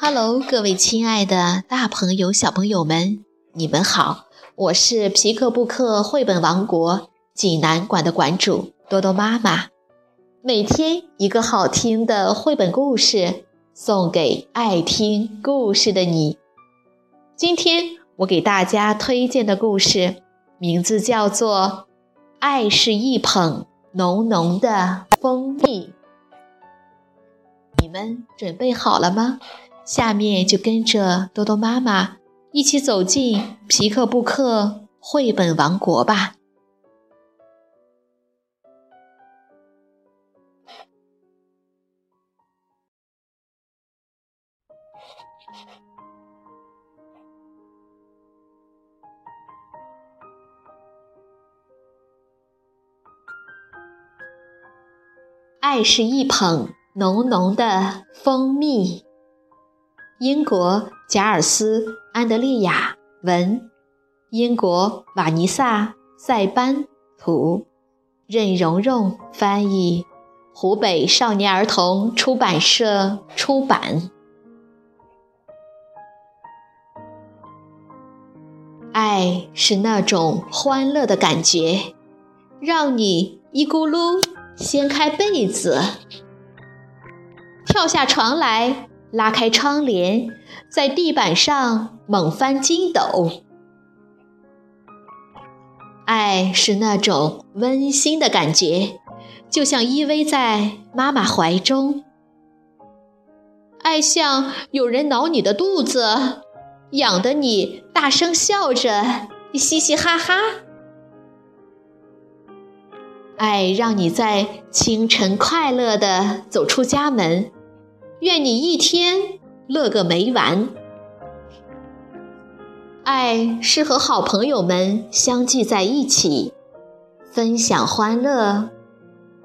Hello，各位亲爱的大朋友、小朋友们，你们好！我是皮克布克绘本王国济南馆的馆主多多妈妈。每天一个好听的绘本故事，送给爱听故事的你。今天我给大家推荐的故事名字叫做《爱是一捧浓浓的蜂蜜》。你们准备好了吗？下面就跟着多多妈妈一起走进皮克布克绘本王国吧。爱是一捧浓浓的蜂蜜。英国贾尔斯·安德利亚文，英国瓦尼萨·塞班图，任蓉蓉翻译，湖北少年儿童出版社出版。爱是那种欢乐的感觉，让你一咕噜掀开被子，跳下床来。拉开窗帘，在地板上猛翻筋斗。爱是那种温馨的感觉，就像依偎在妈妈怀中。爱像有人挠你的肚子，痒得你大声笑着，嘻嘻哈哈。爱让你在清晨快乐地走出家门。愿你一天乐个没完。爱是和好朋友们相聚在一起，分享欢乐，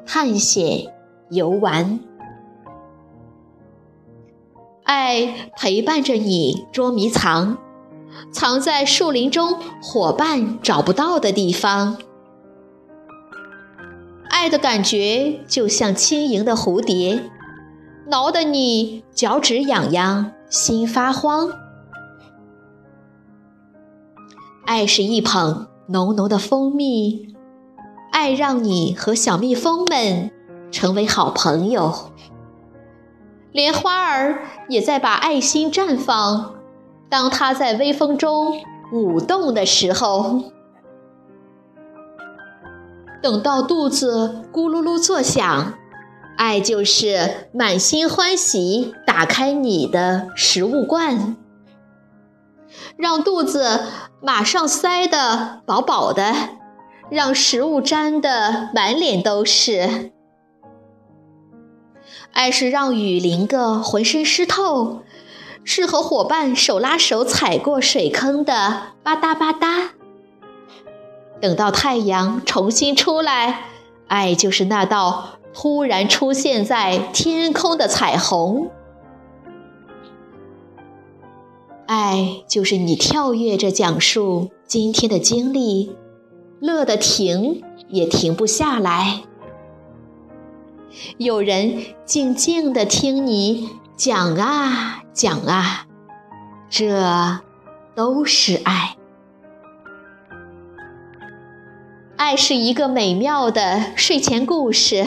探险游玩。爱陪伴着你捉迷藏，藏在树林中伙伴找不到的地方。爱的感觉就像轻盈的蝴蝶。挠得你脚趾痒痒，心发慌。爱是一捧浓浓的蜂蜜，爱让你和小蜜蜂们成为好朋友。连花儿也在把爱心绽放，当它在微风中舞动的时候。等到肚子咕噜噜作响。爱就是满心欢喜，打开你的食物罐，让肚子马上塞得饱饱的，让食物沾得满脸都是。爱是让雨淋个浑身湿透，是和伙伴手拉手踩过水坑的吧嗒吧嗒。等到太阳重新出来，爱就是那道。突然出现在天空的彩虹，爱就是你跳跃着讲述今天的经历，乐得停也停不下来。有人静静地听你讲啊讲啊，这都是爱。爱是一个美妙的睡前故事。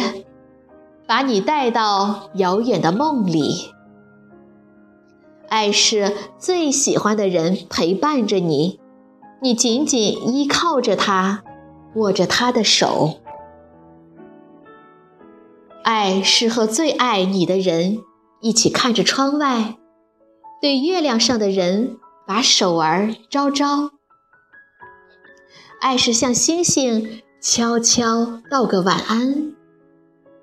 把你带到遥远的梦里。爱是最喜欢的人陪伴着你，你紧紧依靠着他，握着他的手。爱是和最爱你的人一起看着窗外，对月亮上的人把手儿招招。爱是向星星悄悄道个晚安。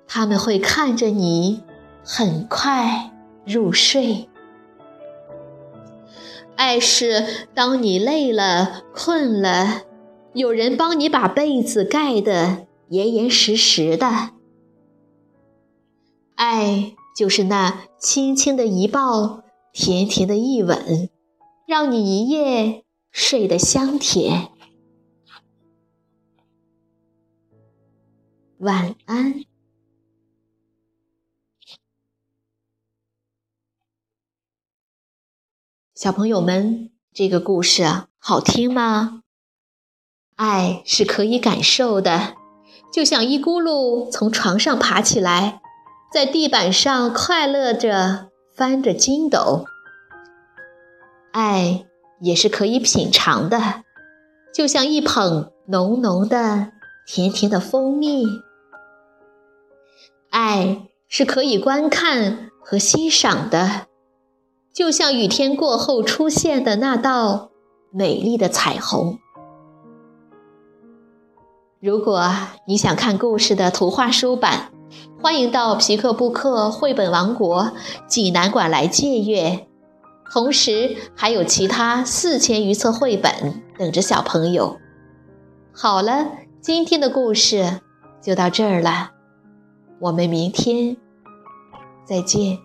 他们会看着你很快入睡。爱是当你累了、困了，有人帮你把被子盖得严严实实的。爱就是那轻轻的一抱，甜甜的一吻，让你一夜睡得香甜。晚安。小朋友们，这个故事好听吗？爱是可以感受的，就像一咕噜从床上爬起来，在地板上快乐着翻着筋斗。爱也是可以品尝的，就像一捧浓浓的、甜甜的蜂蜜。爱是可以观看和欣赏的。就像雨天过后出现的那道美丽的彩虹。如果你想看故事的图画书版，欢迎到皮克布克绘本王国济南馆来借阅。同时，还有其他四千余册绘本等着小朋友。好了，今天的故事就到这儿了，我们明天再见。